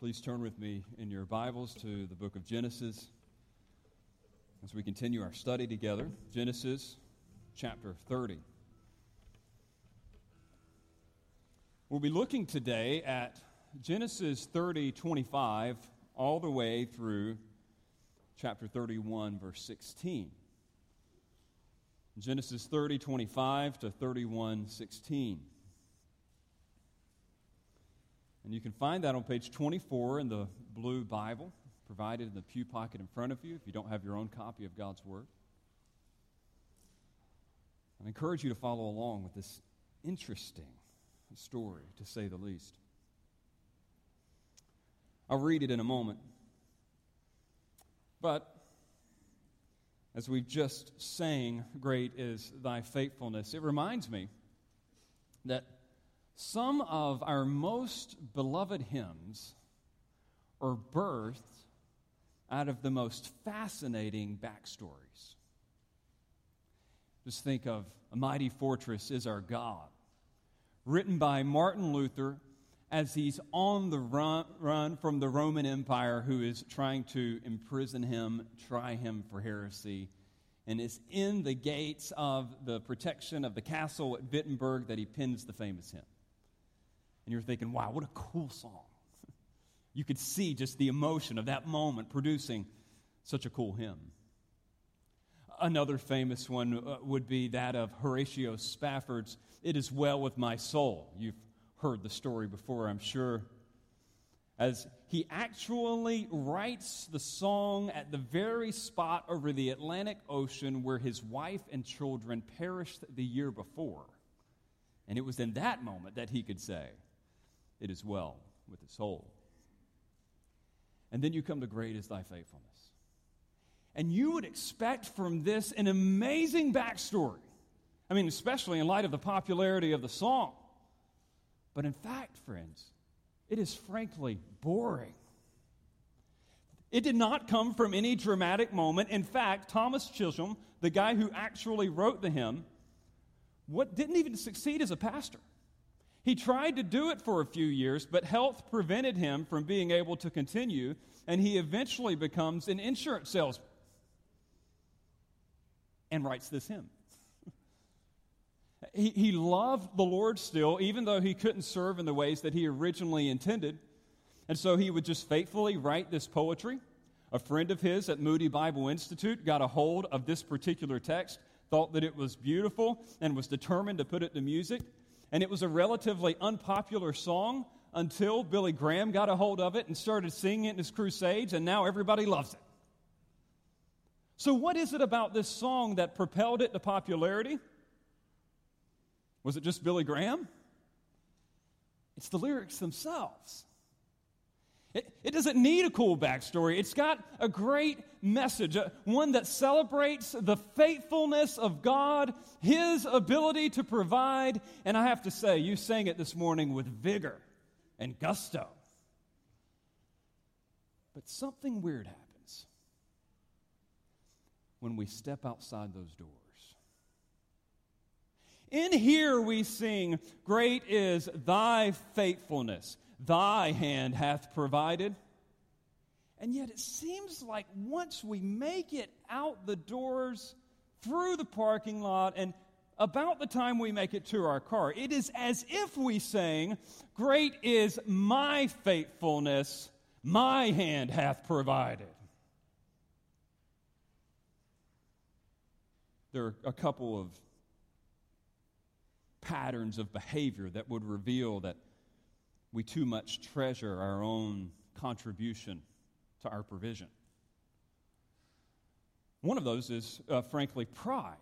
Please turn with me in your Bibles to the book of Genesis as we continue our study together. Genesis chapter 30. We'll be looking today at Genesis 30 25 all the way through chapter 31, verse 16. Genesis 30 25 to 31 16. And you can find that on page 24 in the blue Bible provided in the pew pocket in front of you if you don't have your own copy of God's Word. I encourage you to follow along with this interesting story, to say the least. I'll read it in a moment. But as we've just sang, Great is Thy faithfulness, it reminds me that some of our most beloved hymns are birthed out of the most fascinating backstories. Just think of A Mighty Fortress is Our God, written by Martin Luther as he's on the run, run from the Roman Empire who is trying to imprison him, try him for heresy, and it's in the gates of the protection of the castle at Wittenberg that he pens the famous hymn and you're thinking, wow, what a cool song. you could see just the emotion of that moment producing such a cool hymn. Another famous one uh, would be that of Horatio Spafford's It Is Well With My Soul. You've heard the story before, I'm sure. As he actually writes the song at the very spot over the Atlantic Ocean where his wife and children perished the year before. And it was in that moment that he could say, it is well with his soul. And then you come to great is thy faithfulness. And you would expect from this an amazing backstory. I mean, especially in light of the popularity of the song. But in fact, friends, it is frankly boring. It did not come from any dramatic moment. In fact, Thomas Chisholm, the guy who actually wrote the hymn, what didn't even succeed as a pastor. He tried to do it for a few years, but health prevented him from being able to continue, and he eventually becomes an insurance salesman and writes this hymn. he, he loved the Lord still, even though he couldn't serve in the ways that he originally intended. And so he would just faithfully write this poetry. A friend of his at Moody Bible Institute got a hold of this particular text, thought that it was beautiful, and was determined to put it to music and it was a relatively unpopular song until Billy Graham got a hold of it and started singing it in his crusades, and now everybody loves it. So, what is it about this song that propelled it to popularity? Was it just Billy Graham? It's the lyrics themselves. It, it doesn't need a cool backstory. It's got a great message, uh, one that celebrates the faithfulness of God, His ability to provide. And I have to say, you sang it this morning with vigor and gusto. But something weird happens when we step outside those doors. In here we sing, Great is thy faithfulness. Thy hand hath provided. And yet it seems like once we make it out the doors, through the parking lot, and about the time we make it to our car, it is as if we sang, Great is my faithfulness, my hand hath provided. There are a couple of patterns of behavior that would reveal that we too much treasure our own contribution to our provision. One of those is, uh, frankly, pride.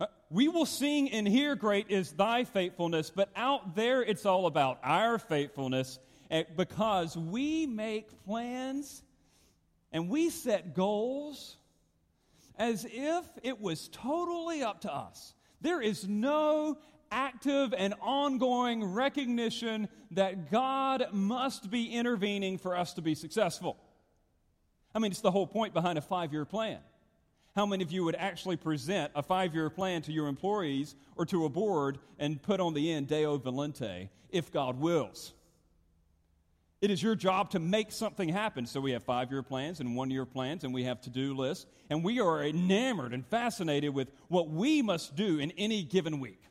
Uh, we will sing in here, Great is thy faithfulness, but out there it's all about our faithfulness eh, because we make plans and we set goals as if it was totally up to us. There is no active and ongoing recognition that God must be intervening for us to be successful. I mean, it's the whole point behind a five year plan. How many of you would actually present a five year plan to your employees or to a board and put on the end Deo Volente, if God wills? It is your job to make something happen. So we have five year plans and one year plans, and we have to do lists. And we are enamored and fascinated with what we must do in any given week.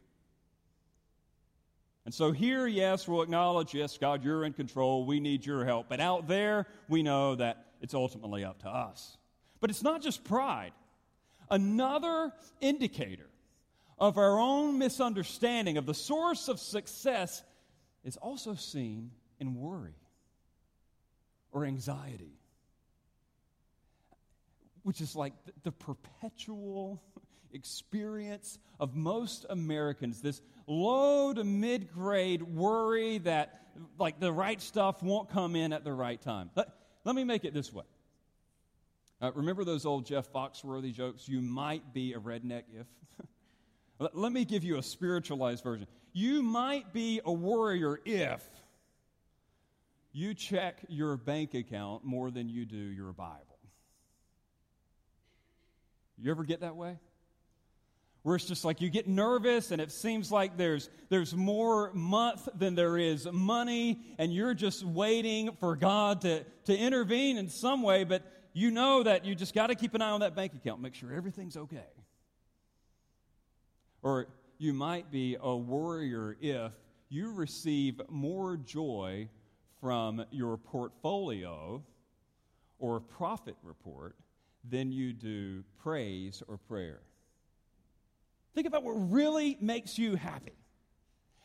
And so here, yes, we'll acknowledge, yes, God, you're in control. We need your help. But out there, we know that it's ultimately up to us. But it's not just pride. Another indicator of our own misunderstanding of the source of success is also seen in worry or anxiety, which is like the perpetual experience of most Americans this low to mid grade worry that like the right stuff won't come in at the right time. Let, let me make it this way. Uh, remember those old Jeff Foxworthy jokes? You might be a redneck if. let, let me give you a spiritualized version. You might be a warrior if you check your bank account more than you do your Bible. You ever get that way? Where it's just like you get nervous and it seems like there's, there's more month than there is money, and you're just waiting for God to, to intervene in some way, but you know that you just got to keep an eye on that bank account, make sure everything's okay. Or you might be a warrior if you receive more joy from your portfolio or profit report than you do praise or prayer. Think about what really makes you happy.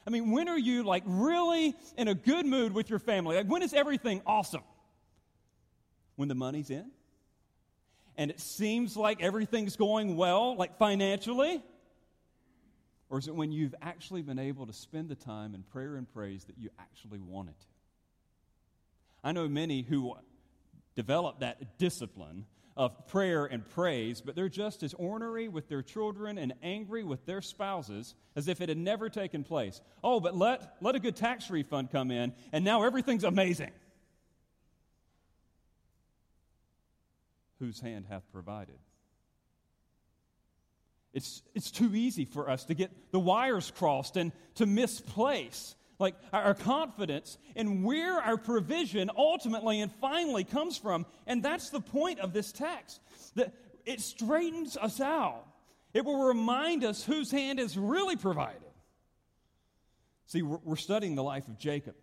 I mean, when are you like really in a good mood with your family? Like, when is everything awesome? When the money's in? And it seems like everything's going well, like financially? Or is it when you've actually been able to spend the time in prayer and praise that you actually wanted to? I know many who develop that discipline of prayer and praise, but they're just as ornery with their children and angry with their spouses as if it had never taken place. Oh, but let, let a good tax refund come in, and now everything's amazing. Whose hand hath provided? It's, it's too easy for us to get the wires crossed and to misplace like our confidence in where our provision ultimately and finally comes from. And that's the point of this text. That it straightens us out. It will remind us whose hand is really provided. See, we're studying the life of Jacob.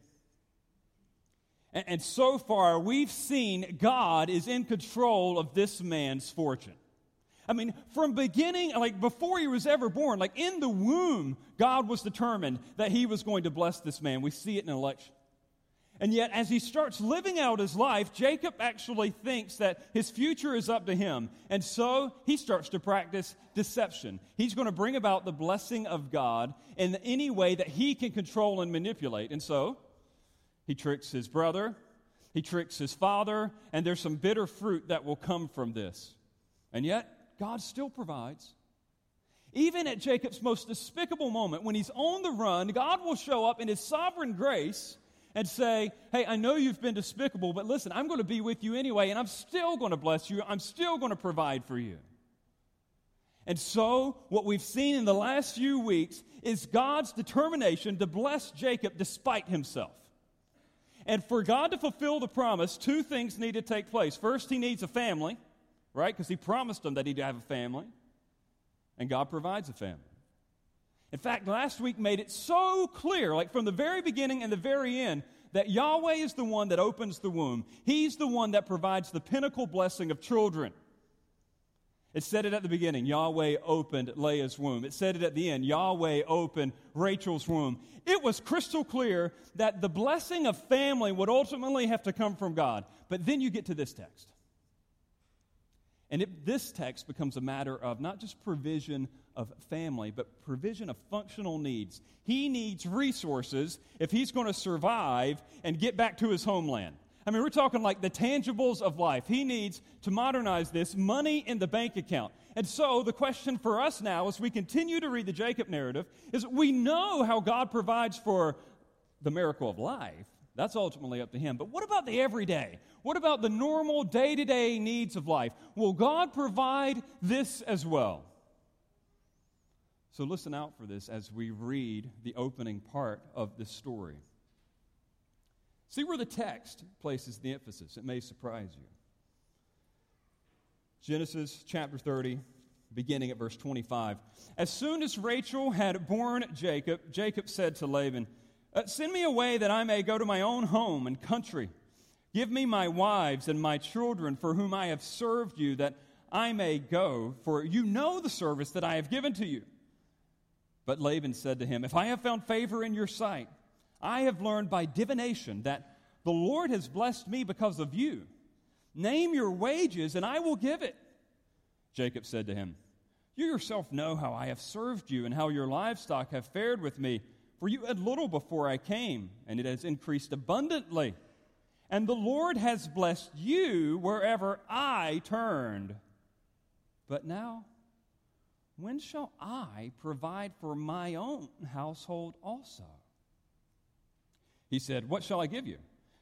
And so far, we've seen God is in control of this man's fortune. I mean, from beginning, like before he was ever born, like in the womb, God was determined that he was going to bless this man. We see it in election. And yet, as he starts living out his life, Jacob actually thinks that his future is up to him. And so he starts to practice deception. He's going to bring about the blessing of God in any way that he can control and manipulate. And so he tricks his brother, he tricks his father, and there's some bitter fruit that will come from this. And yet, God still provides. Even at Jacob's most despicable moment, when he's on the run, God will show up in his sovereign grace and say, Hey, I know you've been despicable, but listen, I'm going to be with you anyway, and I'm still going to bless you. I'm still going to provide for you. And so, what we've seen in the last few weeks is God's determination to bless Jacob despite himself. And for God to fulfill the promise, two things need to take place. First, he needs a family right? Because he promised them that he'd have a family, and God provides a family. In fact, last week made it so clear, like from the very beginning and the very end, that Yahweh is the one that opens the womb. He's the one that provides the pinnacle blessing of children. It said it at the beginning Yahweh opened Leah's womb. It said it at the end Yahweh opened Rachel's womb. It was crystal clear that the blessing of family would ultimately have to come from God. But then you get to this text. And it, this text becomes a matter of not just provision of family, but provision of functional needs. He needs resources if he's going to survive and get back to his homeland. I mean, we're talking like the tangibles of life. He needs to modernize this money in the bank account. And so, the question for us now, as we continue to read the Jacob narrative, is we know how God provides for the miracle of life. That's ultimately up to him. But what about the everyday? What about the normal day to day needs of life? Will God provide this as well? So listen out for this as we read the opening part of this story. See where the text places the emphasis. It may surprise you. Genesis chapter 30, beginning at verse 25. As soon as Rachel had born Jacob, Jacob said to Laban, uh, Send me away that I may go to my own home and country. Give me my wives and my children for whom I have served you, that I may go, for you know the service that I have given to you. But Laban said to him, If I have found favor in your sight, I have learned by divination that the Lord has blessed me because of you. Name your wages, and I will give it. Jacob said to him, You yourself know how I have served you, and how your livestock have fared with me. For you had little before I came, and it has increased abundantly. And the Lord has blessed you wherever I turned. But now, when shall I provide for my own household also? He said, What shall I give you?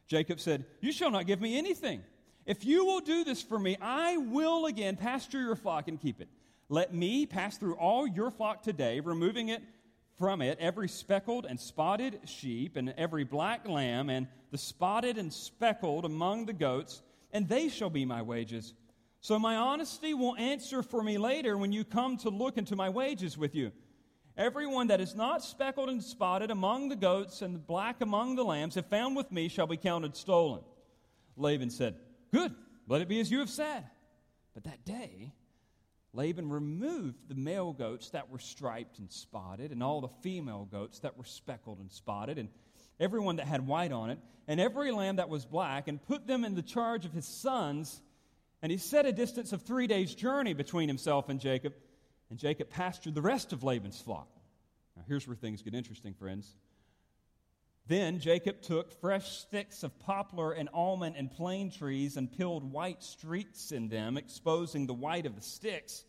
Jacob said, You shall not give me anything. If you will do this for me, I will again pasture your flock and keep it. Let me pass through all your flock today, removing it from it every speckled and spotted sheep and every black lamb and the spotted and speckled among the goats, and they shall be my wages. So my honesty will answer for me later when you come to look into my wages with you. Everyone that is not speckled and spotted among the goats and the black among the lambs, if found with me, shall be counted stolen. Laban said, Good, let it be as you have said. But that day, Laban removed the male goats that were striped and spotted, and all the female goats that were speckled and spotted, and everyone that had white on it, and every lamb that was black, and put them in the charge of his sons. And he set a distance of three days' journey between himself and Jacob and Jacob pastured the rest of Laban's flock. Now, here's where things get interesting, friends. Then Jacob took fresh sticks of poplar and almond and plane trees and peeled white streaks in them, exposing the white of the sticks.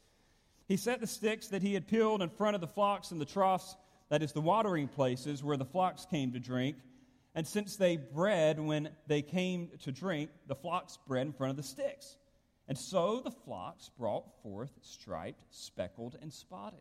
He set the sticks that he had peeled in front of the flocks in the troughs, that is, the watering places where the flocks came to drink. And since they bred when they came to drink, the flocks bred in front of the sticks. And so the flocks brought forth striped, speckled, and spotted.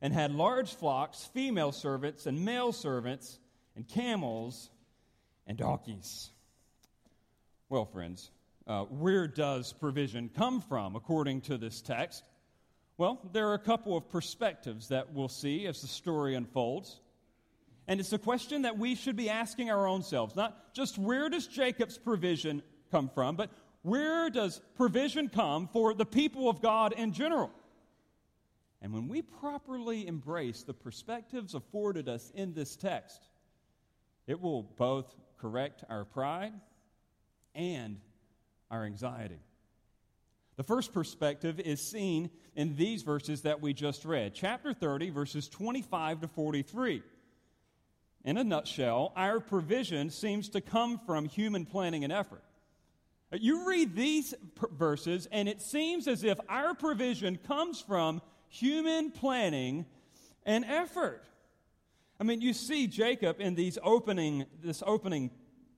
and had large flocks, female servants and male servants, and camels and donkeys. Well, friends, uh, where does provision come from according to this text? Well, there are a couple of perspectives that we'll see as the story unfolds. And it's a question that we should be asking our own selves. Not just where does Jacob's provision come from, but where does provision come for the people of God in general? And when we properly embrace the perspectives afforded us in this text, it will both correct our pride and our anxiety. The first perspective is seen in these verses that we just read, chapter 30, verses 25 to 43. In a nutshell, our provision seems to come from human planning and effort. You read these verses, and it seems as if our provision comes from human planning and effort. I mean, you see Jacob in these opening, this opening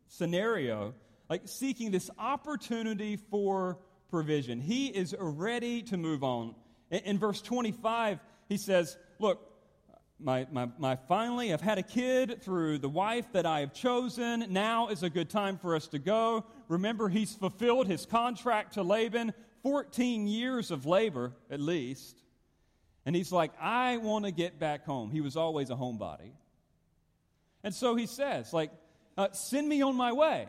scenario, like seeking this opportunity for provision. He is ready to move on. In, in verse 25, he says, Look, my, my, my finally, I've had a kid through the wife that I have chosen. Now is a good time for us to go. Remember, he's fulfilled his contract to Laban, 14 years of labor at least. And he's like, I want to get back home. He was always a homebody. And so he says, like, uh, send me on my way.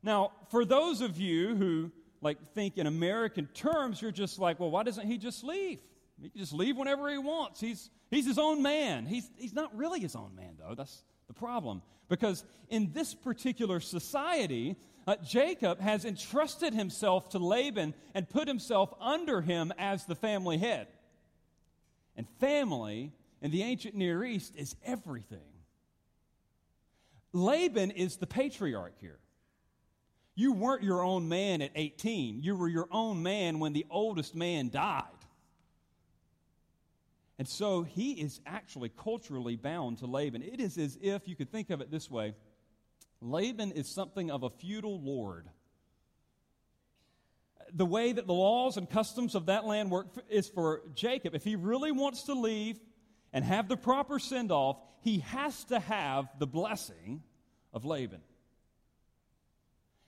Now, for those of you who like think in American terms, you're just like, well, why doesn't he just leave? He can just leave whenever he wants. He's He's his own man. He's, he's not really his own man, though. That's the problem. Because in this particular society, uh, Jacob has entrusted himself to Laban and put himself under him as the family head. And family in the ancient Near East is everything. Laban is the patriarch here. You weren't your own man at 18. You were your own man when the oldest man died. And so he is actually culturally bound to Laban. It is as if you could think of it this way Laban is something of a feudal lord. The way that the laws and customs of that land work is for Jacob. If he really wants to leave and have the proper send off, he has to have the blessing of Laban.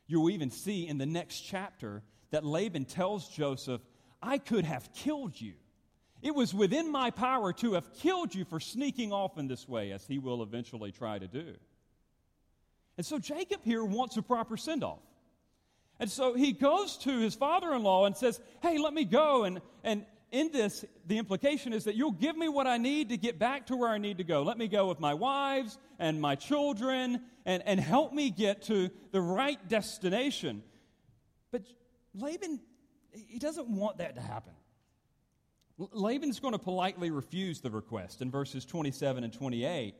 You'll even see in the next chapter that Laban tells Joseph, I could have killed you. It was within my power to have killed you for sneaking off in this way, as he will eventually try to do. And so Jacob here wants a proper send off. And so he goes to his father in law and says, Hey, let me go. And, and in this, the implication is that you'll give me what I need to get back to where I need to go. Let me go with my wives and my children and, and help me get to the right destination. But Laban, he doesn't want that to happen. Laban's going to politely refuse the request in verses 27 and 28.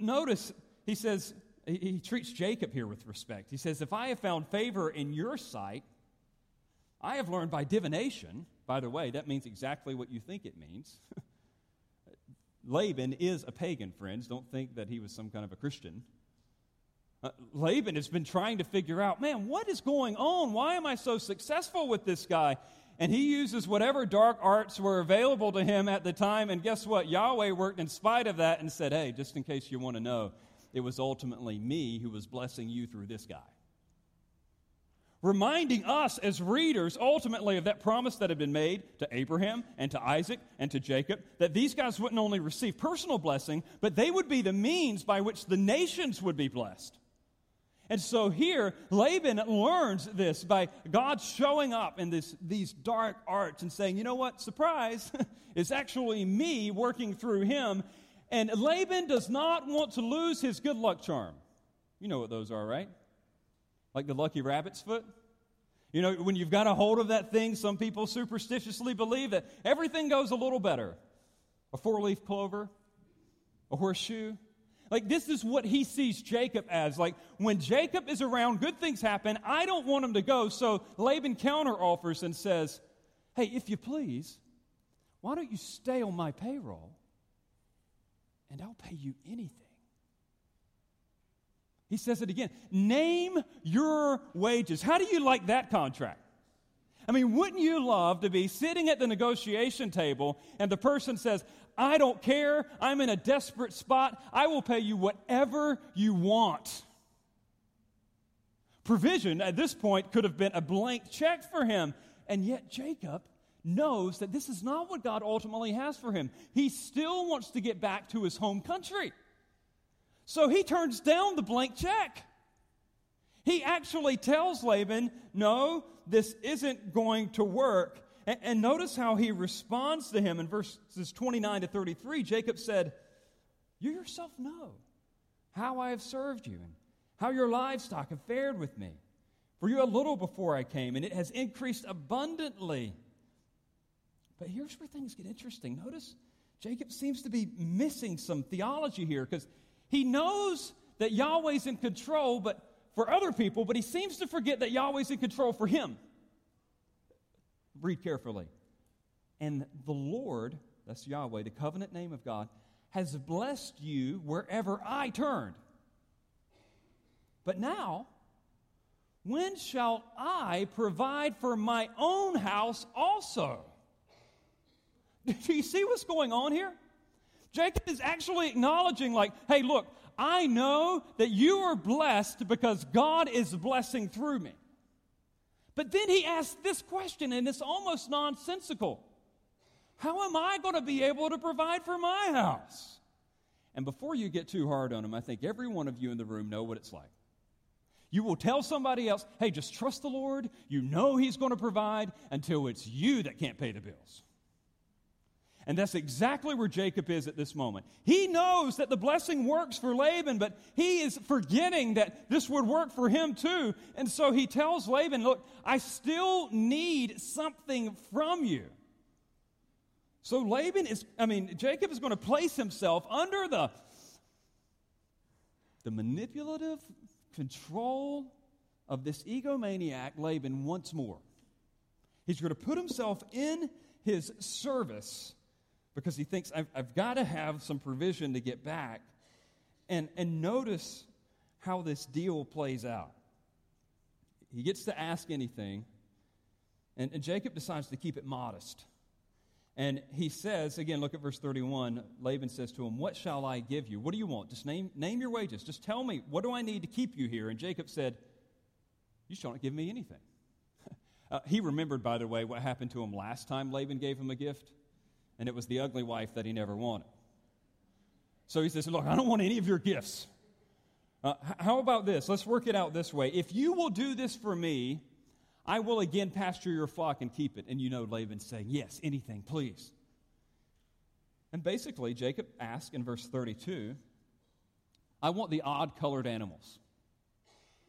Notice, he says, he treats Jacob here with respect. He says, If I have found favor in your sight, I have learned by divination by the way, that means exactly what you think it means. Laban is a pagan, friends. Don't think that he was some kind of a Christian. Uh, Laban has been trying to figure out, man, what is going on? Why am I so successful with this guy? And he uses whatever dark arts were available to him at the time. And guess what? Yahweh worked in spite of that and said, hey, just in case you want to know, it was ultimately me who was blessing you through this guy reminding us as readers ultimately of that promise that had been made to Abraham and to Isaac and to Jacob that these guys wouldn't only receive personal blessing, but they would be the means by which the nations would be blessed. And so here, Laban learns this by God showing up in this, these dark arts and saying, you know what, surprise, it's actually me working through him. And Laban does not want to lose his good luck charm. You know what those are, right? like the lucky rabbit's foot. You know, when you've got a hold of that thing, some people superstitiously believe that everything goes a little better. A four leaf clover, a horseshoe. Like, this is what he sees Jacob as. Like, when Jacob is around, good things happen. I don't want him to go. So Laban counteroffers and says, Hey, if you please, why don't you stay on my payroll and I'll pay you anything? He says it again name your wages. How do you like that contract? I mean, wouldn't you love to be sitting at the negotiation table and the person says, I don't care. I'm in a desperate spot. I will pay you whatever you want. Provision at this point could have been a blank check for him. And yet, Jacob knows that this is not what God ultimately has for him. He still wants to get back to his home country. So he turns down the blank check. He actually tells Laban, No, this isn't going to work. And, and, notice how he responds to him in verses 29 to 33. Jacob said, You yourself know how I have served you and how your livestock have fared with me. For you a little before I came, and it has increased abundantly. But here's where things get interesting. Notice Jacob seems to be missing some theology here because he knows that Yahweh's in control, but for other people, but he seems to forget that Yahweh's in control for him. Read carefully. And the Lord, that's Yahweh, the covenant name of God, has blessed you wherever I turned. But now, when shall I provide for my own house also? Do you see what's going on here? Jacob is actually acknowledging, like, hey, look, I know that you are blessed because God is blessing through me. But then he asks this question, and it's almost nonsensical How am I going to be able to provide for my house? And before you get too hard on him, I think every one of you in the room know what it's like. You will tell somebody else, hey, just trust the Lord. You know He's going to provide until it's you that can't pay the bills. And that's exactly where Jacob is at this moment. He knows that the blessing works for Laban, but he is forgetting that this would work for him too. And so he tells Laban, Look, I still need something from you. So Laban is, I mean, Jacob is going to place himself under the, the manipulative control of this egomaniac Laban once more. He's going to put himself in his service because he thinks, I've, I've got to have some provision to get back. And, and notice how this deal plays out. He gets to ask anything, and, and Jacob decides to keep it modest. And he says, again, look at verse 31. Laban says to him, What shall I give you? What do you want? Just name, name your wages. Just tell me, what do I need to keep you here? And Jacob said, You shall not give me anything. uh, he remembered, by the way, what happened to him last time Laban gave him a gift, and it was the ugly wife that he never wanted. So he says, Look, I don't want any of your gifts. Uh, how about this? Let's work it out this way. If you will do this for me, I will again pasture your flock and keep it. And you know Laban's saying, Yes, anything, please. And basically, Jacob asks in verse 32, I want the odd colored animals.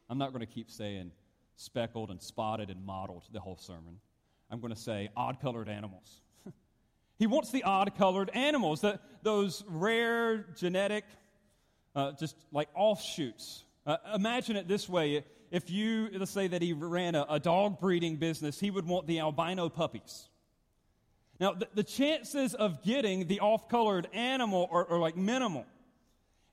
I'm not going to keep saying speckled and spotted and mottled the whole sermon. I'm going to say odd colored animals. He wants the odd colored animals, the, those rare genetic, uh, just like offshoots. Uh, imagine it this way if you, let's say that he ran a, a dog breeding business, he would want the albino puppies. Now, the, the chances of getting the off colored animal are, are like minimal.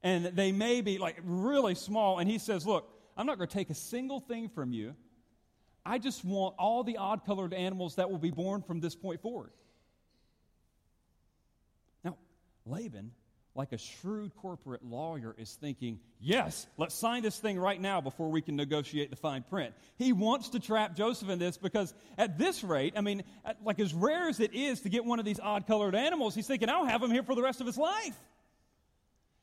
And they may be like really small. And he says, Look, I'm not going to take a single thing from you. I just want all the odd colored animals that will be born from this point forward. Now, Laban like a shrewd corporate lawyer, is thinking, yes, let's sign this thing right now before we can negotiate the fine print. He wants to trap Joseph in this because at this rate, I mean, like as rare as it is to get one of these odd colored animals, he's thinking, I'll have him here for the rest of his life.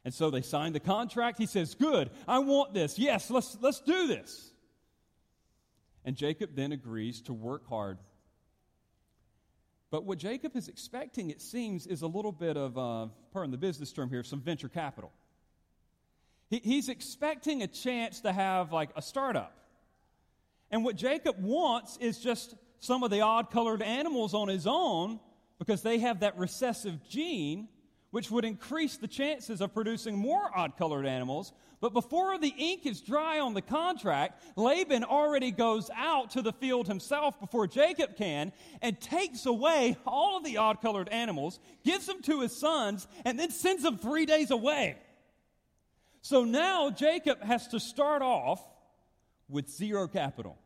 And so they signed the contract. He says, Good, I want this. Yes, let's, let's do this. And Jacob then agrees to work hard but what Jacob is expecting, it seems, is a little bit of, uh, pardon the business term here, some venture capital. He, he's expecting a chance to have like a startup. And what Jacob wants is just some of the odd colored animals on his own because they have that recessive gene which would increase the chances of producing more odd colored animals. But before the ink is dry on the contract, Laban already goes out to the field himself before Jacob can and takes away all of the odd colored animals, gives them to his sons, and then sends them three days away. So now Jacob has to start off with zero capital.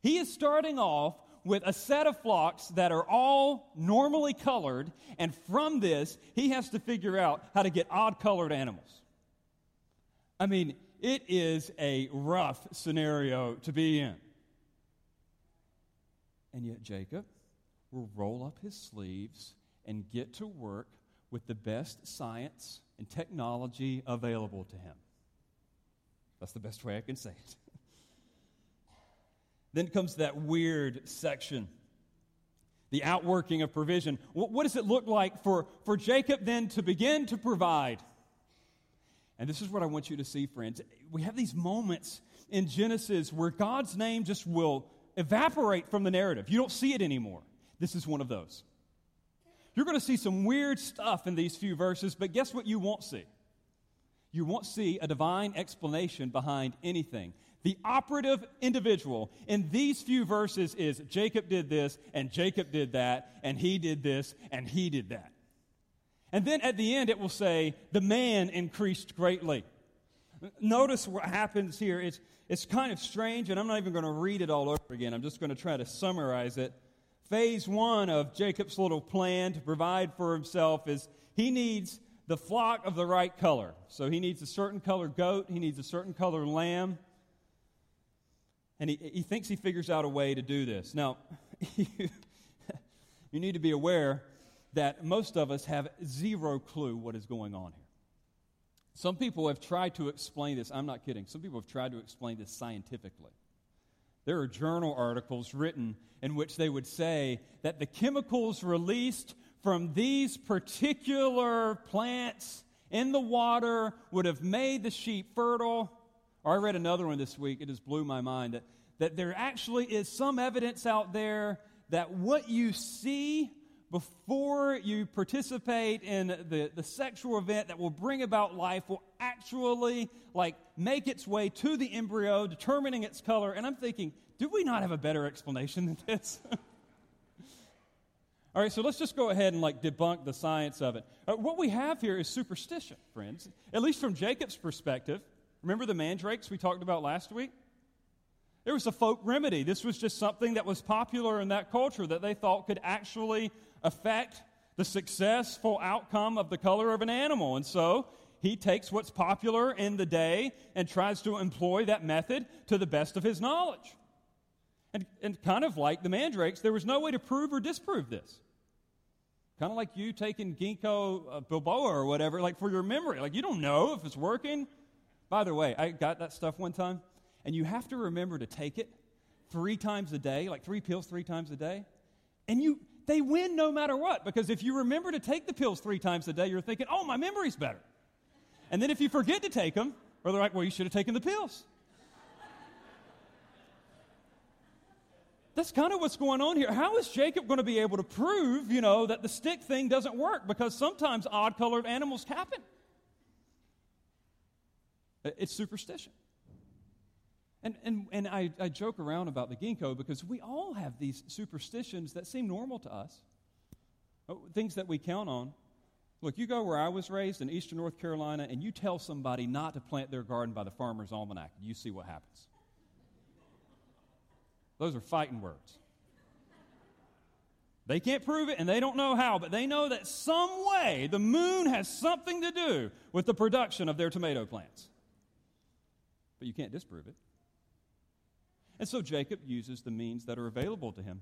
He is starting off with a set of flocks that are all normally colored, and from this, he has to figure out how to get odd colored animals. I mean, it is a rough scenario to be in. And yet, Jacob will roll up his sleeves and get to work with the best science and technology available to him. That's the best way I can say it. Then comes that weird section the outworking of provision. What, does it look like for, for Jacob then to begin to provide? And this is what I want you to see, friends. We have these moments in Genesis where God's name just will evaporate from the narrative. You don't see it anymore. This is one of those. You're going to see some weird stuff in these few verses, but guess what you won't see? You won't see a divine explanation behind anything. The operative individual in these few verses is Jacob did this, and Jacob did that, and he did this, and he did that. And then at the end, it will say, the man increased greatly. Notice what happens here. It's, it's kind of strange, and I'm not even going to read it all over again. I'm just going to try to summarize it. Phase one of Jacob's little plan to provide for himself is he needs the flock of the right color. So he needs a certain color goat, he needs a certain color lamb. And he, he thinks he figures out a way to do this. Now, you, you need to be aware that most of us have zero clue what is going on here. Some people have tried to explain this. I'm not kidding. Some people have tried to explain this scientifically. There are journal articles written in which they would say that the chemicals released from these particular plants in the water would have made the sheep fertile or I read another one this week, it just blew my mind that, that there actually is some evidence out there that what you see before you participate in the, the sexual event that will bring about life will actually like make its way to the embryo determining its color. And i'm thinking do we not have a better explanation than this? All right so let's just go ahead and like debunk the science of it. Uh, what we have here is superstition friends at least from jacob's perspective remember the mandrakes we talked about last week It was a folk remedy. This was just something that was popular in that culture that they thought could actually affect the successful outcome of the color of an animal. And so he takes what's popular in the day and tries to employ that method to the best of his knowledge. And, and kind of like the mandrakes, there was no way to prove or disprove this. Kind of like you taking ginkgo uh, biloba or whatever, like for your memory. Like you don't know if it's working. By the way, I got that stuff one time and you have to remember to take it three times a day, like three pills three times a day. And you they win no matter what because if you remember to take the pills three times a day, you're thinking, "Oh, my memory's better." And then if you forget to take them, or they're like, "Well, you should have taken the pills." That's kind of what's going on here. How is Jacob going to be able to prove, you know, that the stick thing doesn't work? Because sometimes odd colored animals happen. Uh, it's superstition. And, and, and I, I joke around about the ginkgo because we all have these superstitions that seem normal to us, oh, things that we count on. Look, you go where I was raised in eastern North Carolina, and you tell somebody not to plant their garden by the farmer's almanac, you see what happens. Those are fighting words. They can't prove it and they don't know how, but they know that some way the moon has something to do with the production of their tomato plants. But you can't disprove it. And so Jacob uses the means that are available to him.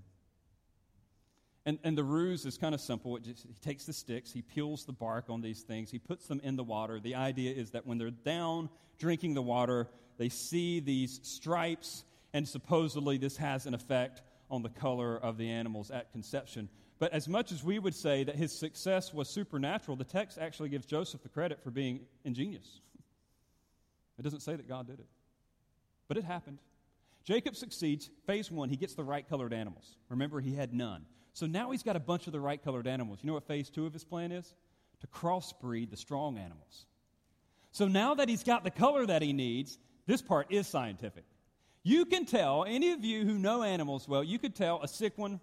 And, and the ruse is kind of simple. Just, he takes the sticks, he peels the bark on these things, he puts them in the water. The idea is that when they're down drinking the water, they see these stripes, and supposedly this has an effect on the color of the animals at conception. But as much as we would say that his success was supernatural, the text actually gives Joseph the credit for being ingenious. It doesn't say that God did it, but it happened. Jacob succeeds. Phase one, he gets the right colored animals. Remember, he had none. So now he's got a bunch of the right colored animals. You know what phase two of his plan is? To crossbreed the strong animals. So now that he's got the color that he needs, this part is scientific. You can tell, any of you who know animals well, you could tell a sick one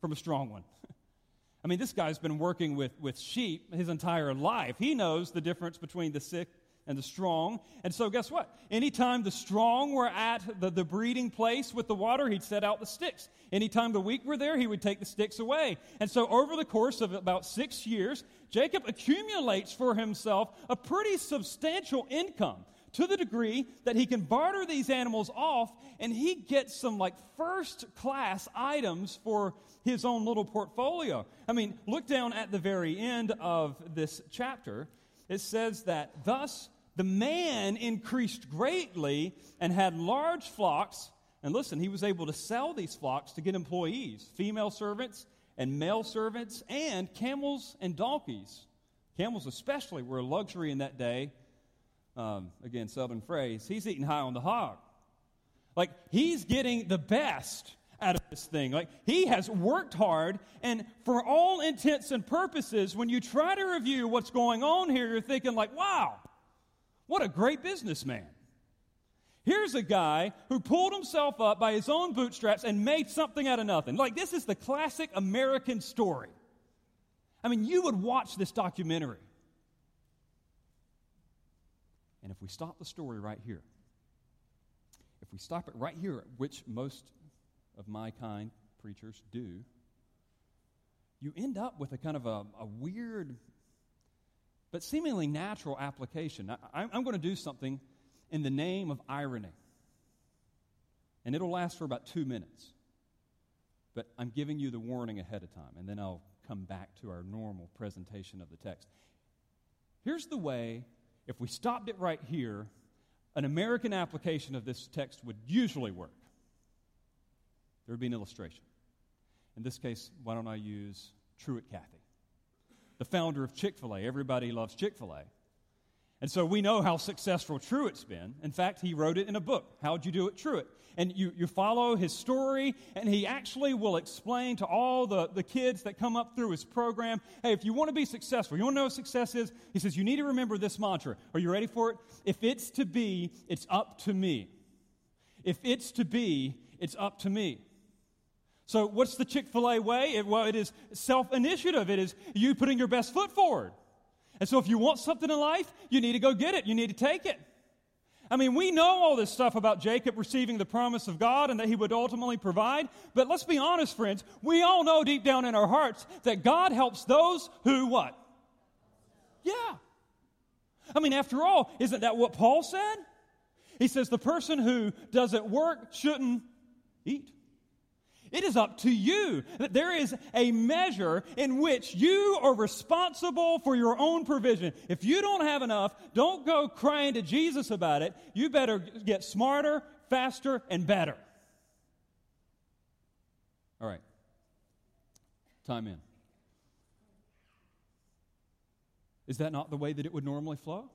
from a strong one. I mean, this guy's been working with, with sheep his entire life. He knows the difference between the sick and the strong. And so, guess what? Anytime the strong were at the, the breeding place with the water, he'd set out the sticks. Anytime the weak were there, he would take the sticks away. And so, over the course of about six years, Jacob accumulates for himself a pretty substantial income to the degree that he can barter these animals off and he gets some like first class items for his own little portfolio. I mean, look down at the very end of this chapter. It says that thus the man increased greatly and had large flocks. And listen, he was able to sell these flocks to get employees, female servants and male servants, and camels and donkeys. Camels, especially, were a luxury in that day. Um, again, southern phrase. He's eating high on the hog. Like, he's getting the best out of this thing. Like, he has worked hard, and for all intents and purposes, when you try to review what's going on here, you're thinking, like, wow, what a great businessman. Here's a guy who pulled himself up by his own bootstraps and made something out of nothing. Like, this is the classic American story. I mean, you would watch this documentary. And if we stop the story right here, if we stop it right here, which most of my kind preachers do, you end up with a kind of a, a weird but seemingly natural application. I, am going to do something in the name of irony. And it'll last for about two minutes. But I'm giving you the warning ahead of time, and then I'll come back to our normal presentation of the text. Here's the way, if we stopped it right here, an American application of this text would usually work. There would be an illustration. In this case, why don't I use Truett Cathy? The founder of Chick fil A. Everybody loves Chick fil A. And so we know how successful Truett's been. In fact, he wrote it in a book, How'd You Do It, Truett? And you, you follow his story, and he actually will explain to all the, the kids that come up through his program hey, if you want to be successful, you want to know what success is? He says, you need to remember this mantra. Are you ready for it? If it's to be, it's up to me. If it's to be, it's up to me. So, what's the Chick fil A way? It, well, it is self initiative, it is you putting your best foot forward. And so, if you want something in life, you need to go get it, you need to take it. I mean, we know all this stuff about Jacob receiving the promise of God and that he would ultimately provide, but let's be honest, friends. We all know deep down in our hearts that God helps those who what? Yeah. I mean, after all, isn't that what Paul said? He says the person who doesn't work shouldn't eat. It is up to you. There is a measure in which you are responsible for your own provision. If you don't have enough, don't go crying to Jesus about it. You better get smarter, faster, and better. All right. Time in. Is that not the way that it would normally flow?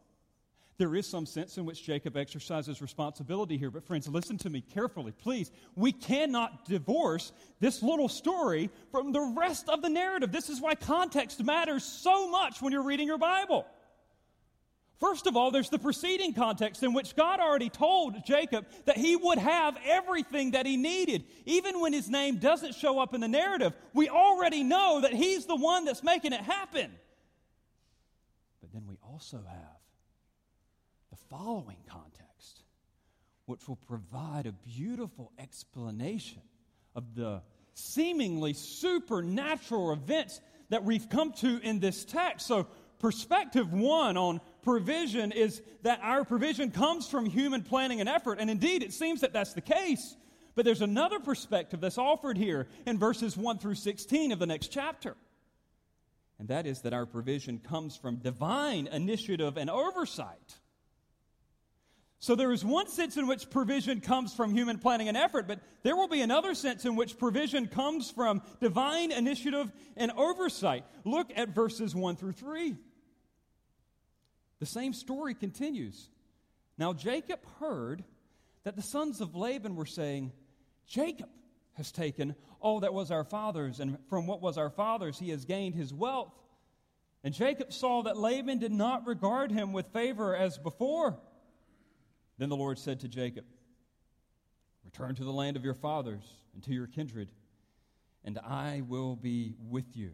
There is some sense in which Jacob exercises responsibility here, but friends, listen to me carefully, please. We cannot divorce this little story from the rest of the narrative. This is why context matters so much when you're reading your Bible. First of all, there's the preceding context in which God already told Jacob that he would have everything that he needed. Even when his name doesn't show up in the narrative, we already know that he's the one that's making it happen. But then we also have following context, which will provide a beautiful explanation of the seemingly supernatural events that we've come to in this text. So, perspective one on provision is that our provision comes from human planning and effort. And indeed, it seems that that's the case. But there's another perspective that's offered here in verses 1 through 16 of the next chapter. And that is that our provision comes from divine initiative and oversight. So there is one sense in which provision comes from human planning and effort, but there will be another sense in which provision comes from divine initiative and oversight. Look at verses 1 through 3. The same story continues. Now Jacob heard that the sons of Laban were saying, Jacob has taken all that was our father's, and from what was our father's he has gained his wealth. And Jacob saw that Laban did not regard him with favor as before. Then the Lord said to Jacob, Return to the land of your fathers and to your kindred, and I will be with you.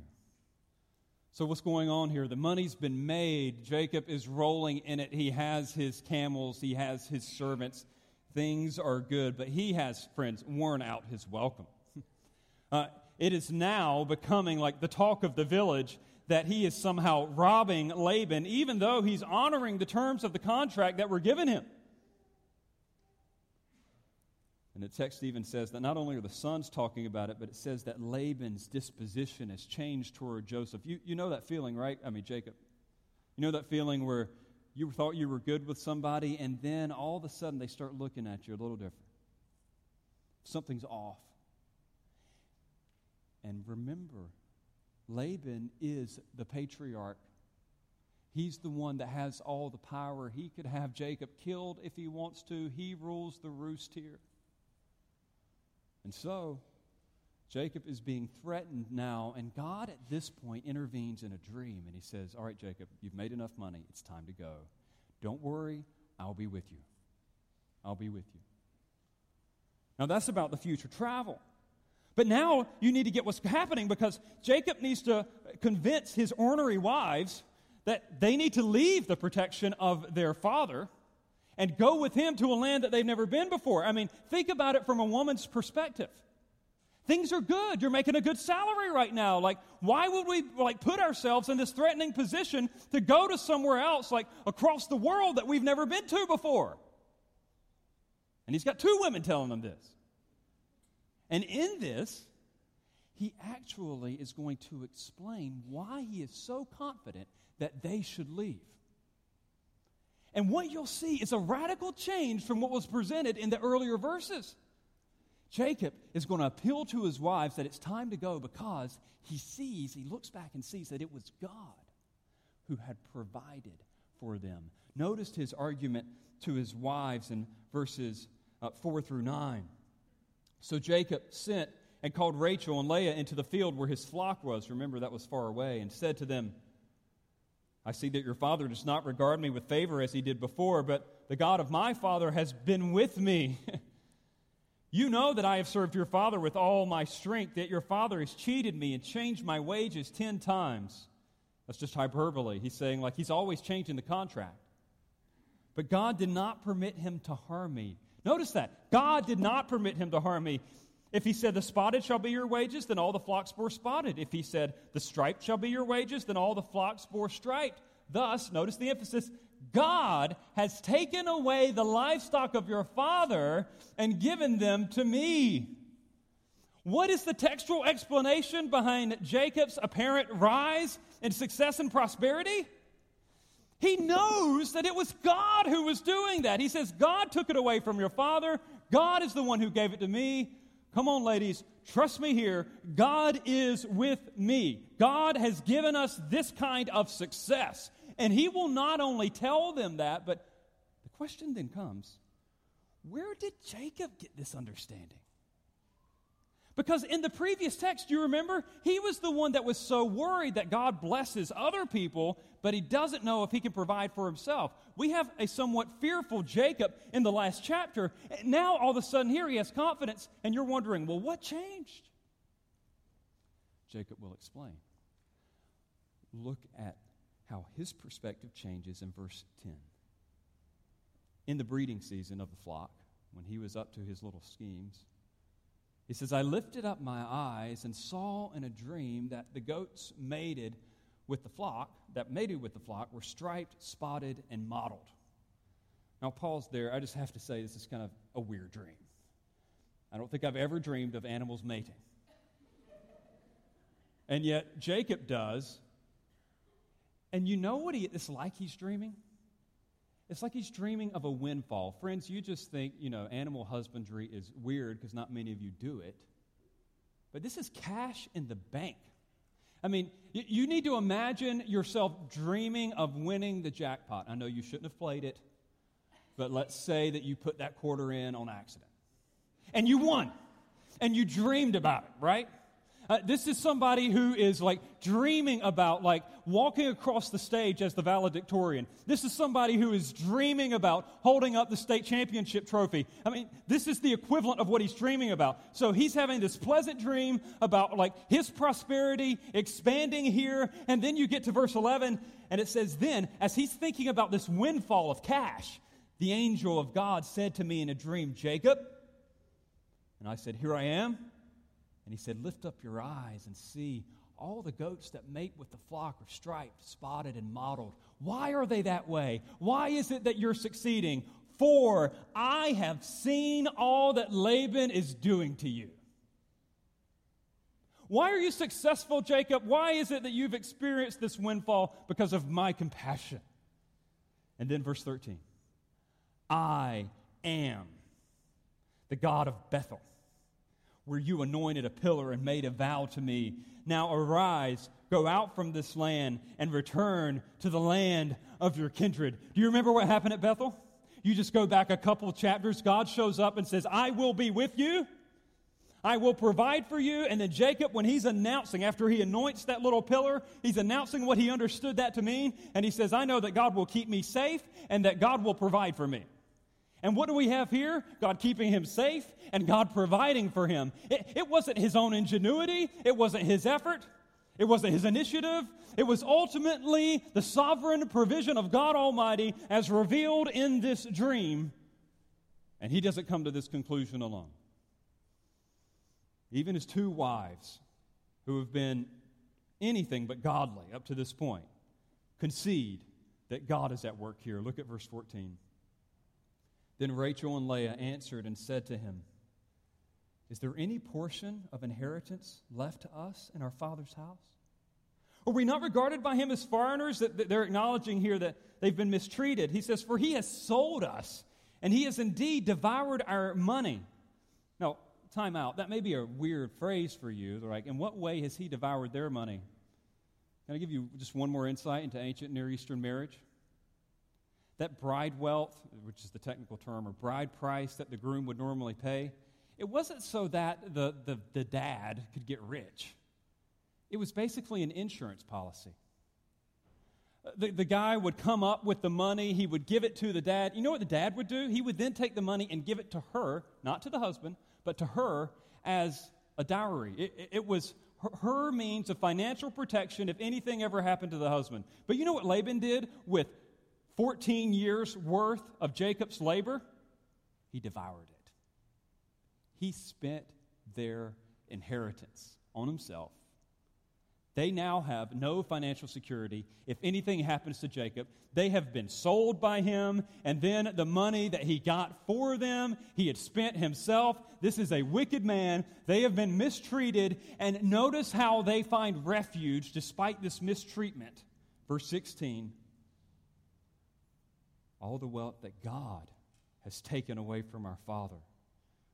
So, what's going on here? The money's been made. Jacob is rolling in it. He has his camels, he has his servants. Things are good, but he has, friends, worn out his welcome. Uh, it is now becoming like the talk of the village that he is somehow robbing Laban, even though he's honoring the terms of the contract that were given him. And the text even says that not only are the sons talking about it, but it says that Laban's disposition has changed toward Joseph. You, you know that feeling, right? I mean, Jacob. You know that feeling where you thought you were good with somebody, and then all of a sudden they start looking at you a little different. Something's off. And remember, Laban is the patriarch. He's the one that has all the power. He could have Jacob killed if he wants to. He rules the roost here. And so, Jacob is being threatened now, and God at this point intervenes in a dream, and he says, All right, Jacob, you've made enough money. It's time to go. Don't worry, I'll be with you. I'll be with you. Now, that's about the future travel. But now you need to get what's happening because Jacob needs to convince his ornery wives that they need to leave the protection of their father and go with him to a land that they've never been before. I mean, think about it from a woman's perspective. Things are good. You're making a good salary right now. Like, why would we like put ourselves in this threatening position to go to somewhere else, like across the world that we've never been to before? And he's got two women telling him this. And in this, he actually is going to explain why he is so confident that they should leave. And what you'll see is a radical change from what was presented in the earlier verses. Jacob is going to appeal to his wives that it's time to go because he sees, he looks back and sees that it was God who had provided for them. Notice his argument to his wives in verses uh, 4 through 9. So Jacob sent and called Rachel and Leah into the field where his flock was. Remember, that was far away, and said to them, I see that your father does not regard me with favor as he did before, but the God of my father has been with me. you know that I have served your father with all my strength, that your father has cheated me and changed my wages ten times. That's just hyperbole. He's saying, like, he's always changing the contract. But God did not permit him to harm me. Notice that. God did not permit him to harm me. If he said, The spotted shall be your wages, then all the flocks bore spotted. If he said, The striped shall be your wages, then all the flocks bore striped. Thus, notice the emphasis God has taken away the livestock of your father and given them to me. What is the textual explanation behind Jacob's apparent rise in success and prosperity? He knows that it was God who was doing that. He says, God took it away from your father. God is the one who gave it to me. Come on, ladies, trust me here. God is with me. God has given us this kind of success. And He will not only tell them that, but the question then comes where did Jacob get this understanding? Because in the previous text, you remember, he was the one that was so worried that God blesses other people, but he doesn't know if he can provide for himself. We have a somewhat fearful Jacob in the last chapter. Now, all of a sudden, here he has confidence, and you're wondering, well, what changed? Jacob will explain. Look at how his perspective changes in verse 10. In the breeding season of the flock, when he was up to his little schemes, he says, I lifted up my eyes and saw in a dream that the goats mated with the flock, that mated with the flock, were striped, spotted, and mottled. Now, pause there. I just have to say this is kind of a weird dream. I don't think I've ever dreamed of animals mating. And yet, Jacob does. And you know what he, it's like he's dreaming? It's like he's dreaming of a windfall. Friends, you just think, you know, animal husbandry is weird because not many of you do it. But this is cash in the bank. I mean, you, need to imagine yourself dreaming of winning the jackpot. I know you shouldn't have played it, but let's say that you put that quarter in on accident. And you won. And you dreamed about it, right? Uh, this is somebody who is like dreaming about like walking across the stage as the valedictorian. This is somebody who is dreaming about holding up the state championship trophy. I mean, this is the equivalent of what he's dreaming about. So he's having this pleasant dream about like his prosperity expanding here. And then you get to verse 11 and it says, Then, as he's thinking about this windfall of cash, the angel of God said to me in a dream, Jacob. And I said, Here I am. And he said, Lift up your eyes and see all the goats that mate with the flock are striped, spotted, and mottled. Why are they that way? Why is it that you're succeeding? For I have seen all that Laban is doing to you. Why are you successful, Jacob? Why is it that you've experienced this windfall? Because of my compassion. And then verse 13 I am the God of Bethel where you anointed a pillar and made a vow to me. Now arise, go out from this land, and return to the land of your kindred. Do you remember what happened at Bethel? You just go back a couple chapters. God shows up and says, I will be with you. I will provide for you. And then Jacob, when he's announcing, after he anoints that little pillar, he's announcing what he understood that to mean. And he says, I know that God will keep me safe and that God will provide for me. And what do we have here? God keeping him safe and God providing for him. It, it, wasn't his own ingenuity, it wasn't his effort, it wasn't his initiative. It was ultimately the sovereign provision of God Almighty as revealed in this dream. And he doesn't come to this conclusion alone. Even his two wives, who have been anything but godly up to this point, concede that God is at work here. Look at verse 14. Then Rachel and Leah answered and said to him, Is there any portion of inheritance left to us in our father's house? Are we not regarded by him as foreigners? That they're acknowledging here that they've been mistreated. He says, For he has sold us, and he has indeed devoured our money. Now, time out. That may be a weird phrase for you. They're like, In what way has he devoured their money? Can I give you just one more insight into ancient Near Eastern marriage? That bride wealth, which is the technical term, or bride price that the groom would normally pay, it wasn't so that the, the, the dad could get rich. It was basically an insurance policy. Uh, the, the guy would come up with the money, he would give it to the dad. You know what the dad would do? He would then take the money and give it to her, not to the husband, but to her as a dowry. It, it, it was her, her means of financial protection if anything ever happened to the husband. But you know what Laban did with 14 years worth of Jacob's labor? He devoured it. He spent their inheritance on himself they now have no financial security. If anything happens to Jacob, they have been sold by him, and then the money that he got for them, he had spent himself. This is a wicked man. They have been mistreated, and notice how they find refuge despite this mistreatment. Verse 16 All the wealth that God has taken away from our father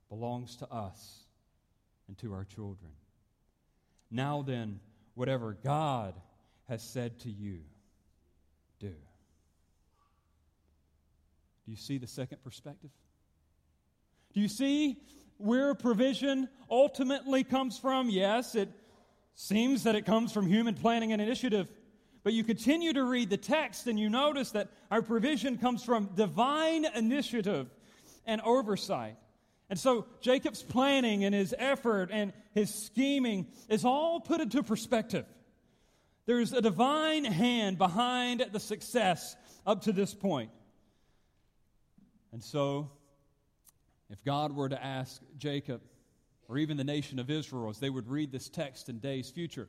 belongs to us and to our children. Now then, whatever God has said to you, do. Do you see the second perspective? Do you see where provision ultimately comes from? Yes, it seems that it comes from human planning and initiative. But you continue to read the text and you notice that our provision comes from divine initiative and oversight. And so Jacob's planning and his effort and his scheming is all put into perspective. There's a divine hand behind the success up to this point. And so, if God were to ask Jacob, or even the nation of Israel, as they would read this text in days future,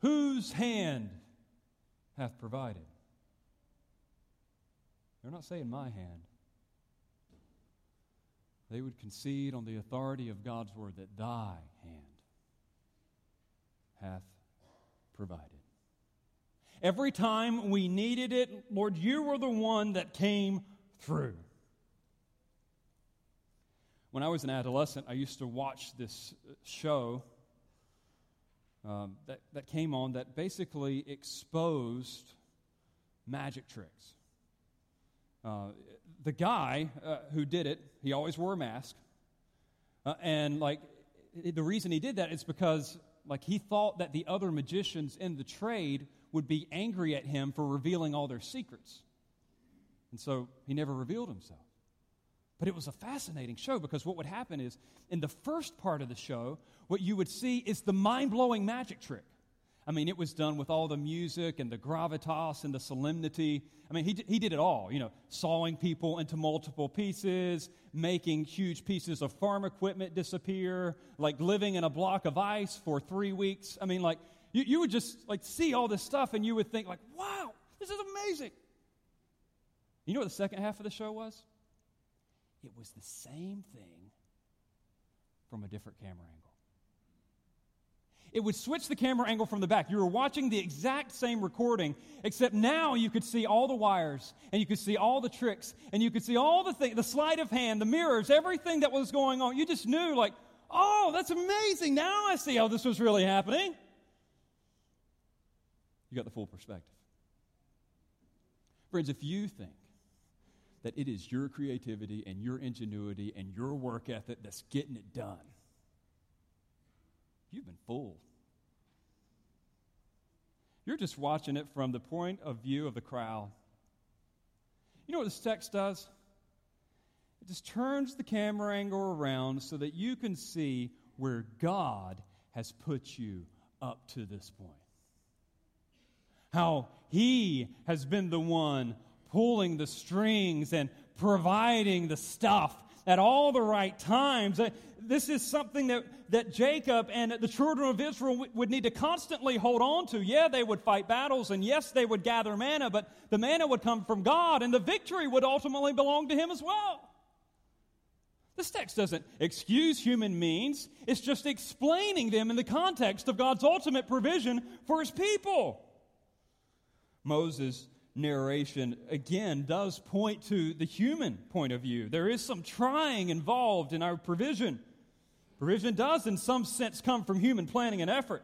whose hand hath provided? They're not saying my hand they would concede on the authority of God's word that thy hand hath provided. Every time we needed it, Lord, you were the one that came through. When I was an adolescent, I used to watch this show um, that, that came on that basically exposed magic tricks. Uh, the guy uh, who did it, he always wore a mask. Uh, and, like, the reason he did that is because, like, he thought that the other magicians in the trade would be angry at him for revealing all their secrets. And so he never revealed himself. But it was a fascinating show because what would happen is, in the first part of the show, what you would see is the mind blowing magic trick. I mean, it was done with all the music and the gravitas and the solemnity. I mean, he, he did it all, you know, sawing people into multiple pieces, making huge pieces of farm equipment disappear, like living in a block of ice for three weeks. I mean, like, you, you would just, like, see all this stuff and you would think, like, wow, this is amazing. You know what the second half of the show was? It was the same thing from a different camera angle it would switch the camera angle from the back. You were watching the exact same recording, except now you could see all the wires, and you could see all the tricks, and you could see all the things, the sleight of hand, the mirrors, everything that was going on. You just knew, like, oh, that's amazing. Now I see how this was really happening. You got the full perspective. Friends, if you think that it is your creativity and your ingenuity and your work ethic that's getting it done, You've been fooled. You're just watching it from the point of view of the crowd. You know what this text does? It just turns the camera angle around so that you can see where God has put you up to this point. How He has been the one pulling the strings and providing the stuff at all the right times. Uh, this is something that, that Jacob and the children of Israel would need to constantly hold on to. Yeah, they would fight battles, and yes, they would gather manna, but the manna would come from God, and the victory would ultimately belong to Him as well. This text doesn't excuse human means, it's just explaining them in the context of God's ultimate provision for His people. Moses narration again does point to the human point of view. There is some trying involved in our provision. Provision does, in some sense, come from human planning and effort.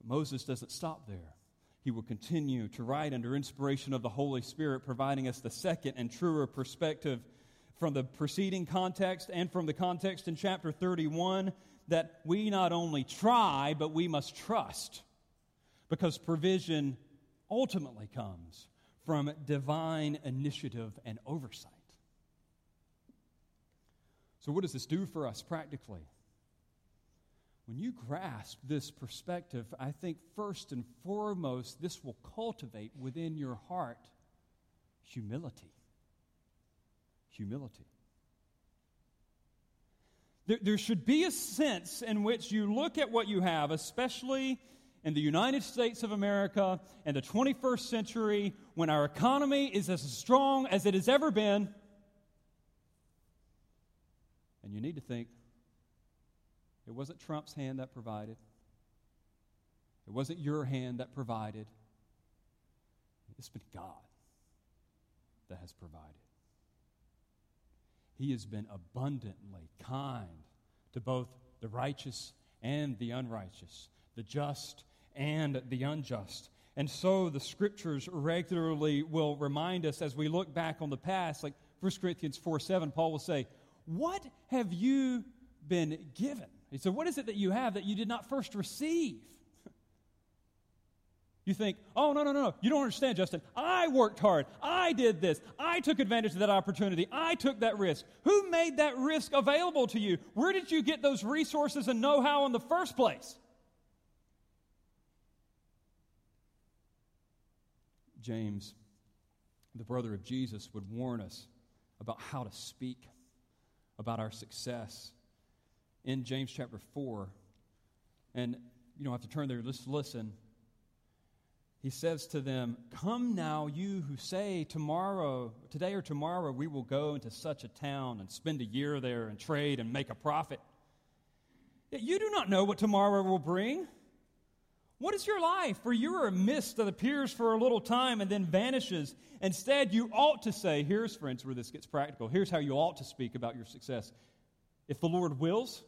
But Moses doesn't stop there. he will continue to write under inspiration of the Holy Spirit, providing us the second and truer perspective from the preceding context and from the context in chapter 31 that we not only try, but we must trust. Because provision ultimately comes from divine initiative and oversight. So, what does this do for us practically? When you grasp this perspective, I think first and foremost, this will cultivate within your heart humility. Humility. There, there, should be a sense in which you look at what you have, especially in the United States of America in the 21st century, when our economy is as strong as it has ever been. And you need to think, it wasn't Trump's hand that provided. It wasn't your hand that provided. It's been God that has provided. He has been abundantly kind to both the righteous and the unrighteous, the just and the unjust. And so the scriptures regularly will remind us as we look back on the past, like 1 Corinthians 4 7, Paul will say, What have you been given? He said, What is it that you have that you did not first receive? You think, oh, no, no, no, no. You don't understand, Justin. I worked hard. I did this. I took advantage of that opportunity. I took that risk. Who made that risk available to you? Where did you get those resources and know how in the first place? James, the brother of Jesus, would warn us about how to speak about our success in James chapter 4. And you don't have to turn there, just listen. He says to them, Come now, you who say, Tomorrow, today or tomorrow, we will go into such a town and spend a year there and trade and make a profit. Yet you do not know what tomorrow will bring. What is your life? For you are a mist that appears for a little time and then vanishes. Instead, you ought to say, Here's, friends, where this gets practical. Here's how you ought to speak about your success. If the Lord wills,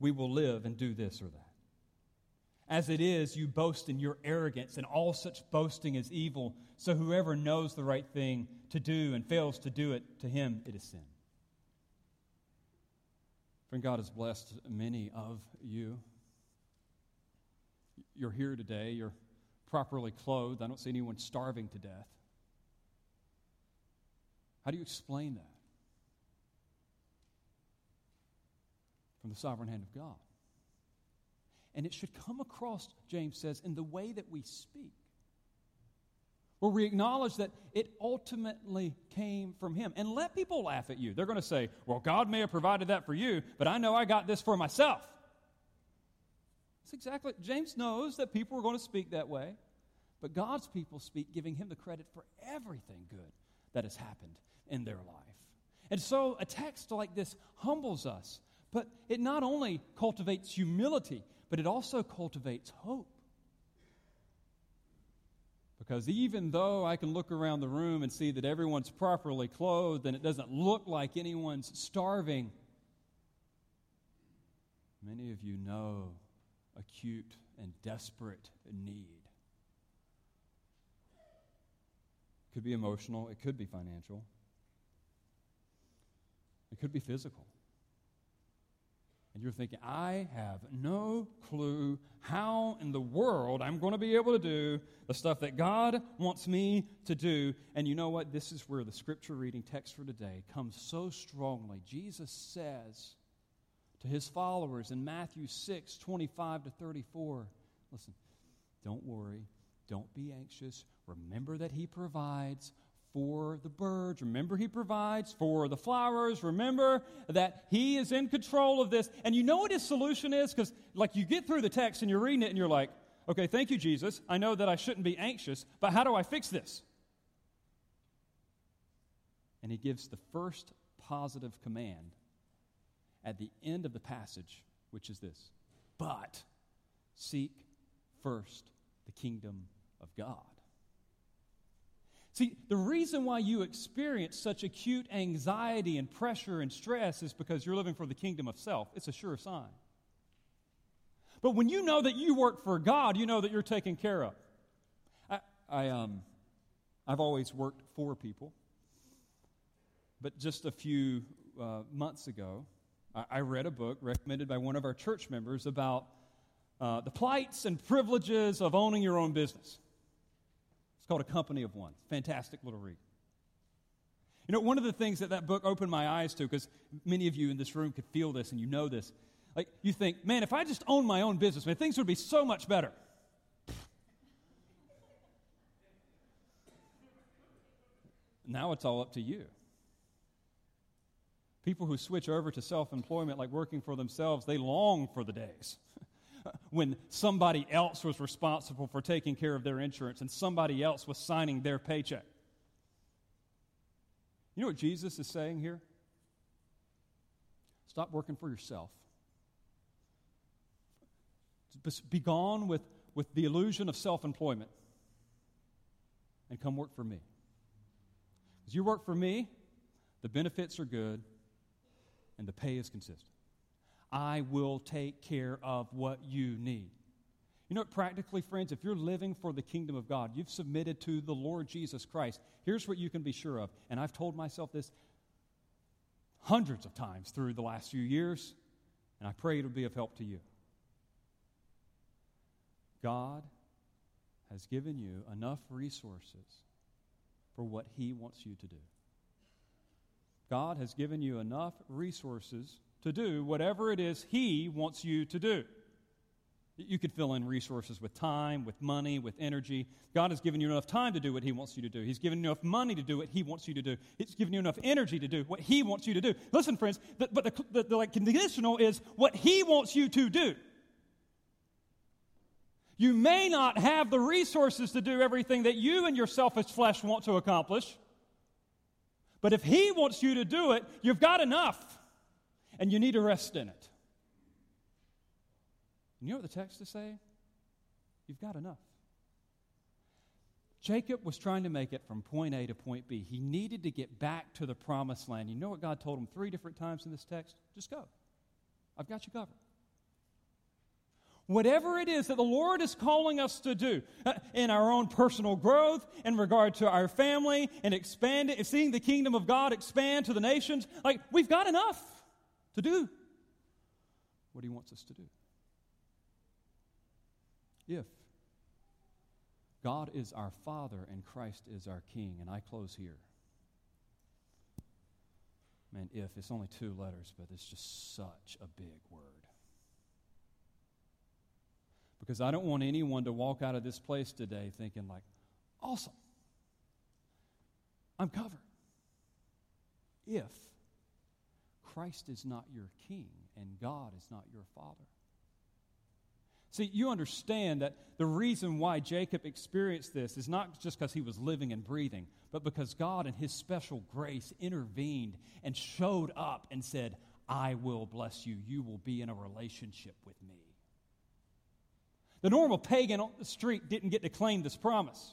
we will live and do this or that. As it is, you boast in your arrogance, and all such boasting is evil. So whoever knows the right thing to do and fails to do it, to him it is sin. Friend, God has blessed many of you. You're here today, you're properly clothed. I don't see anyone starving to death. How do you explain that? from the sovereign hand of God. And it should come across, James says, in the way that we speak, where we acknowledge that it ultimately came from Him. And let people laugh at you. They're going to say, Well, God may have provided that for you, but I know I got this for myself. That's exactly, James knows that people are going to speak that way, but God's people speak giving Him the credit for everything good that has happened in their life. And so a text like this humbles us but it not only cultivates humility, but it also cultivates hope. Because even though I can look around the room and see that everyone's properly clothed and it doesn't look like anyone's starving, many of you know acute and desperate need. It could be emotional, it could be financial, it could be physical and you're thinking, I have no clue how in the world I'm going to be able to do the stuff that God wants me to do. And you know what? This is where the scripture reading text for today comes so strongly. Jesus says to his followers in Matthew 6 25 to 34, listen, don't worry, don't be anxious. Remember that he provides for the birds. Remember, He provides for the flowers. Remember that He is in control of this. And you know what His solution is? Because, like, you get through the text and you're reading it and you're like, okay, thank you, Jesus. I know that I shouldn't be anxious, but how do I fix this? And He gives the first positive command at the end of the passage, which is this But seek first the kingdom of God. See, the reason why you experience such acute anxiety and pressure and stress is because you're living for the kingdom of self. It's a sure sign. But when you know that you work for God, you know that you're taken care of. I, um, I've always worked for people. But just a few uh, months ago, I, read a book recommended by one of our church members about uh, the plights and privileges of owning your own business. It's called A Company of One. Fantastic little read. You know, one of the things that that book opened my eyes to, because many of you in this room could feel this and you know this, like you think, man, if I just owned my own business, man, things would be so much better. Now it's all up to you. People who switch over to self employment, like working for themselves, they long for the days when somebody else was responsible for taking care of their insurance and somebody else was signing their paycheck. You know what Jesus is saying here? Stop working for yourself. Be gone with, with the illusion of self employment and come work for me. As you work for me, the benefits are good and the pay is consistent. I will take care of what you need. You know, what, practically, friends, if you're living for the kingdom of God, you've submitted to the Lord Jesus Christ, here's what you can be sure of. And I've told myself this hundreds of times through the last few years, and I pray it'll be of help to you. God has given you enough resources for what He wants you to do. God has given you enough resources to do whatever it is He wants you to do. You could fill in resources with time, with money, with energy. God has given you enough time to do what He wants you to do. He's given you enough money to do what He wants you to do. He's given you enough energy to do what He wants you to do. Listen, friends, but the, the, the like, conditional is what He wants you to do. You may not have the resources to do everything that you and your selfish flesh want to accomplish. But if He wants you to do it, you've got enough. And you need to rest in it. And you know what the text is saying? You've got enough. Jacob was trying to make it from point A to point B. He needed to get back to the promised land. You know what God told him three different times in this text? Just go. I've got you covered. Whatever it is that the Lord is calling us to do uh, in our own personal growth, in regard to our family, and expand it, seeing the kingdom of God expand to the nations, like we've got enough to do what He wants us to do. If God is our Father and Christ is our King, and I close here. Man, if, it's only two letters, but it's just such a big word because I don't want anyone to walk out of this place today thinking, like, awesome, I'm covered. If Christ is not your king and God is not your father. See, you understand that the reason why Jacob experienced this is not just because he was living and breathing, but because God, in his special grace, intervened and showed up and said, I will bless you. You will be in a relationship with me. The normal pagan on the street didn't get to claim this promise.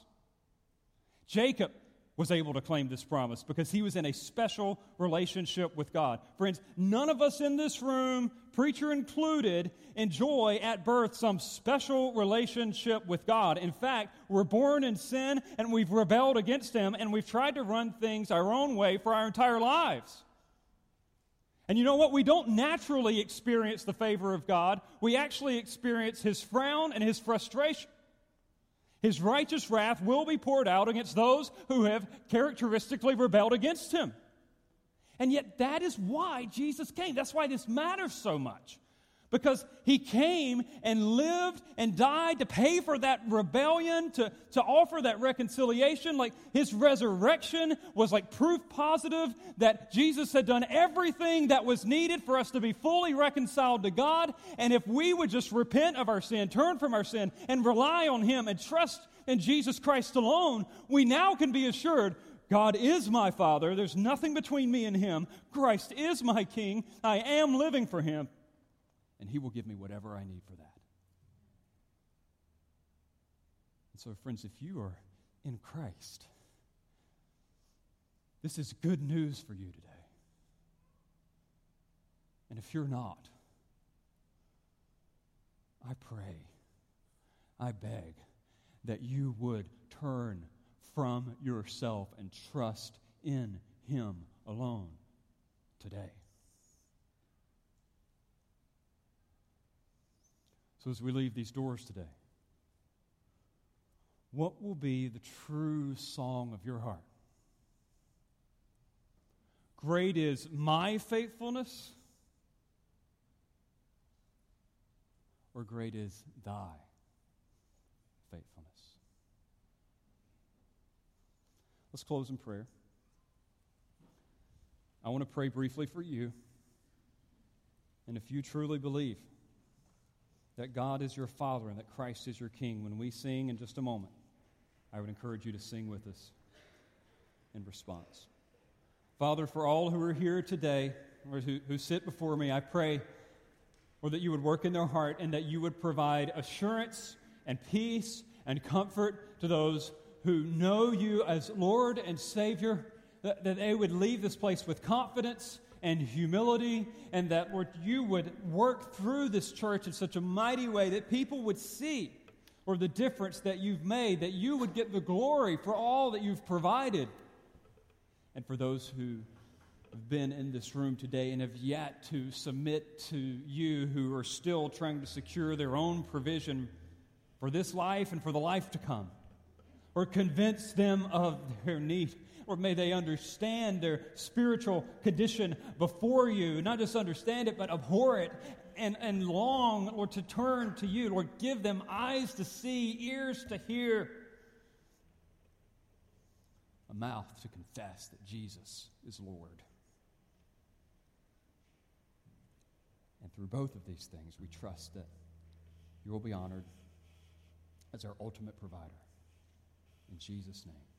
Jacob was able to claim this promise because he was in a special relationship with God. Friends, none of us in this room, preacher included, enjoy at birth some special relationship with God. In fact, we're born in sin and we've rebelled against Him and we've tried to run things our own way for our entire lives. And you know what? We don't naturally experience the favor of God. We actually experience His frown and His frustration. His righteous wrath will be poured out against those who have characteristically rebelled against Him. And yet, that is why Jesus came. That's why this matters so much because he came and lived and died to pay for that rebellion, to, to offer that reconciliation. Like his resurrection was like proof positive that Jesus had done everything that was needed for us to be fully reconciled to God. And if we would just repent of our sin, turn from our sin, and rely on him and trust in Jesus Christ alone, we now can be assured God is my Father. There's nothing between me and Him. Christ is my King. I am living for Him and He will give me whatever I need for that. And so, friends, if you are in Christ, this is good news for you today. And if you're not, I pray, I beg that you would turn from yourself and trust in Him alone today. So, as we leave these doors today, what will be the true song of your heart? Great is my faithfulness, or great is thy faithfulness? Let's close in prayer. I want to pray briefly for you. And if you truly believe that God is your Father and that Christ is your King, when we sing in just a moment, I would encourage you to sing with us in response. Father, for all who are here today or who, who sit before me, I pray, or that you would work in their heart and that you would provide assurance and peace and comfort to those who know you as Lord and Savior, that, that they would leave this place with confidence and humility, and that, you would work through this church in such a mighty way that people would see or the difference that you've made, that you would get the glory for all that you've provided. And for those who have been in this room today and have yet to submit to you, who are still trying to secure their own provision for this life and for the life to come, or convince them of their need. Or may they understand their spiritual condition before you, not just understand it, but abhor it and, and long, Lord, to turn to you. Lord, give them eyes to see, ears to hear, a mouth to confess that Jesus is Lord. And through both of these things, we trust that you will be honored as our ultimate provider. In Jesus' name.